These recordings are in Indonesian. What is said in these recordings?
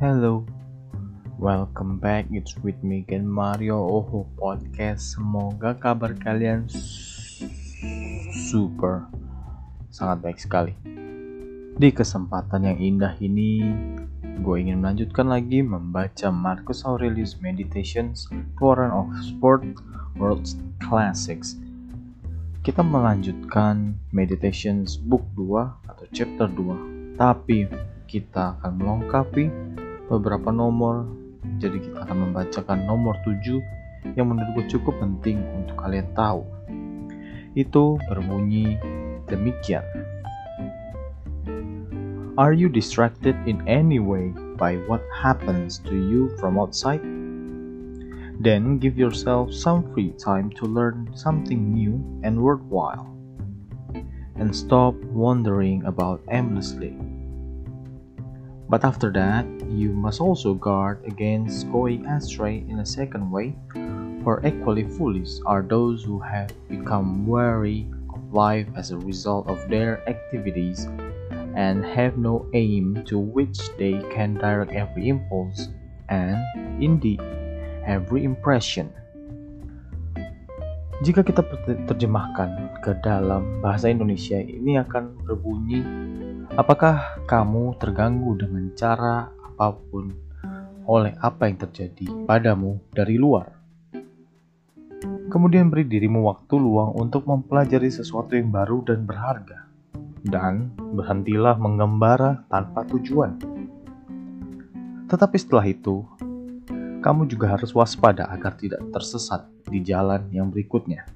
Hello, welcome back. It's with me again Mario Oho Podcast. Semoga kabar kalian super, sangat baik sekali. Di kesempatan yang indah ini, gue ingin melanjutkan lagi membaca Marcus Aurelius Meditations, keluaran Oxford World's Classics. Kita melanjutkan Meditations Book 2 atau Chapter 2, tapi kita akan melengkapi beberapa nomor. Jadi kita akan membacakan nomor 7 yang menurutku cukup penting untuk kalian tahu. Itu berbunyi demikian. Are you distracted in any way by what happens to you from outside? Then give yourself some free time to learn something new and worthwhile. And stop wandering about aimlessly. But after that, you must also guard against going astray in a second way, for equally foolish are those who have become weary of life as a result of their activities and have no aim to which they can direct every impulse and, indeed, every impression. Jika kita terjemahkan ke dalam bahasa Indonesia, ini akan berbunyi, apakah kamu terganggu dengan cara apa pun oleh apa yang terjadi padamu dari luar? Kemudian beri dirimu waktu luang untuk mempelajari sesuatu yang baru dan berharga. Dan berhentilah mengembara tanpa tujuan. Tetapi setelah itu, kamu juga harus waspada agar tidak tersesat di jalan yang berikutnya.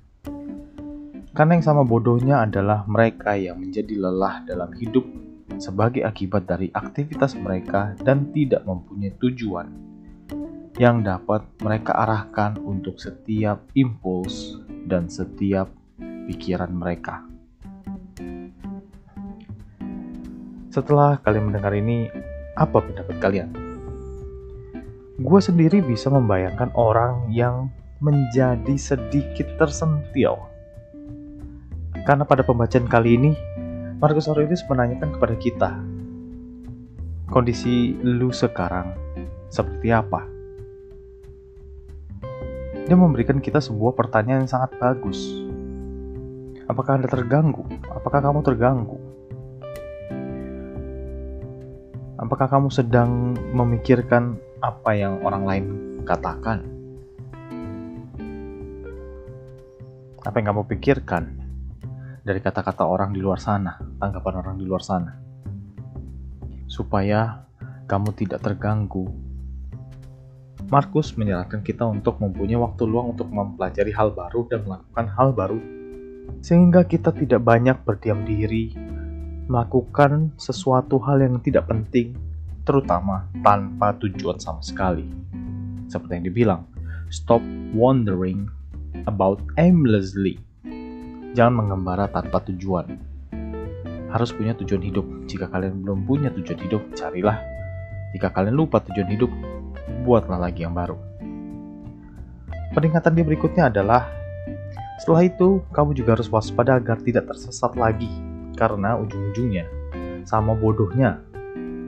Karena yang sama bodohnya adalah mereka yang menjadi lelah dalam hidup sebagai akibat dari aktivitas mereka dan tidak mempunyai tujuan yang dapat mereka arahkan untuk setiap impuls dan setiap pikiran mereka. Setelah kalian mendengar ini, apa pendapat kalian? gue sendiri bisa membayangkan orang yang menjadi sedikit tersentil. Karena pada pembacaan kali ini, Marcus Aurelius menanyakan kepada kita, kondisi lu sekarang seperti apa? Dia memberikan kita sebuah pertanyaan yang sangat bagus. Apakah Anda terganggu? Apakah kamu terganggu? Apakah kamu sedang memikirkan apa yang orang lain katakan? Apa yang kamu pikirkan dari kata-kata orang di luar sana, tanggapan orang di luar sana? Supaya kamu tidak terganggu. Markus menyarankan kita untuk mempunyai waktu luang untuk mempelajari hal baru dan melakukan hal baru, sehingga kita tidak banyak berdiam diri, melakukan sesuatu hal yang tidak penting, terutama tanpa tujuan sama sekali. Seperti yang dibilang, stop wandering about aimlessly. Jangan mengembara tanpa tujuan. Harus punya tujuan hidup. Jika kalian belum punya tujuan hidup, carilah. Jika kalian lupa tujuan hidup, buatlah lagi yang baru. Peringatan dia berikutnya adalah setelah itu, kamu juga harus waspada agar tidak tersesat lagi, karena ujung-ujungnya sama bodohnya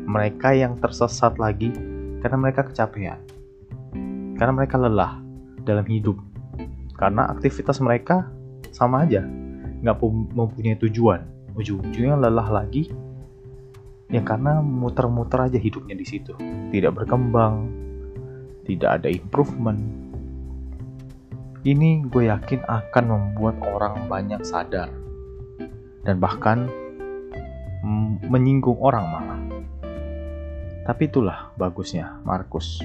mereka yang tersesat lagi karena mereka kecapean, karena mereka lelah dalam hidup, karena aktivitas mereka sama aja, nggak mempunyai tujuan, ujung-ujungnya lelah lagi, ya karena muter-muter aja hidupnya di situ, tidak berkembang, tidak ada improvement. Ini gue yakin akan membuat orang banyak sadar. Dan bahkan menyinggung orang malah. Tapi itulah bagusnya Markus.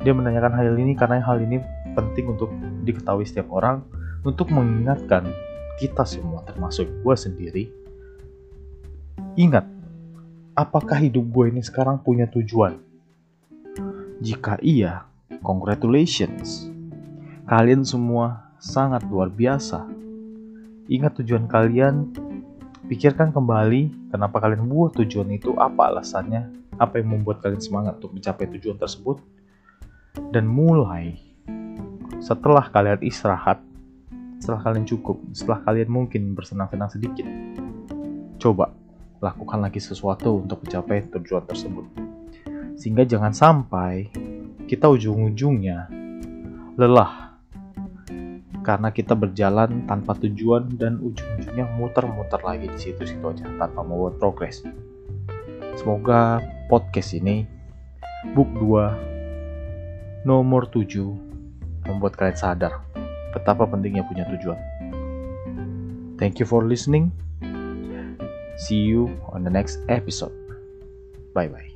Dia menanyakan hal ini karena hal ini penting untuk diketahui setiap orang untuk mengingatkan kita semua termasuk gue sendiri. Ingat, apakah hidup gue ini sekarang punya tujuan? Jika iya, congratulations. Kalian semua sangat luar biasa. Ingat tujuan kalian, pikirkan kembali kenapa kalian buat tujuan itu, apa alasannya, apa yang membuat kalian semangat untuk mencapai tujuan tersebut dan mulai setelah kalian istirahat setelah kalian cukup setelah kalian mungkin bersenang-senang sedikit coba lakukan lagi sesuatu untuk mencapai tujuan tersebut Sehingga jangan sampai kita ujung-ujungnya lelah karena kita berjalan tanpa tujuan dan ujung-ujungnya muter-muter lagi di situ-situ aja tanpa membuat progres. Semoga podcast ini book 2 nomor 7 membuat kalian sadar betapa pentingnya punya tujuan. Thank you for listening. See you on the next episode. Bye bye.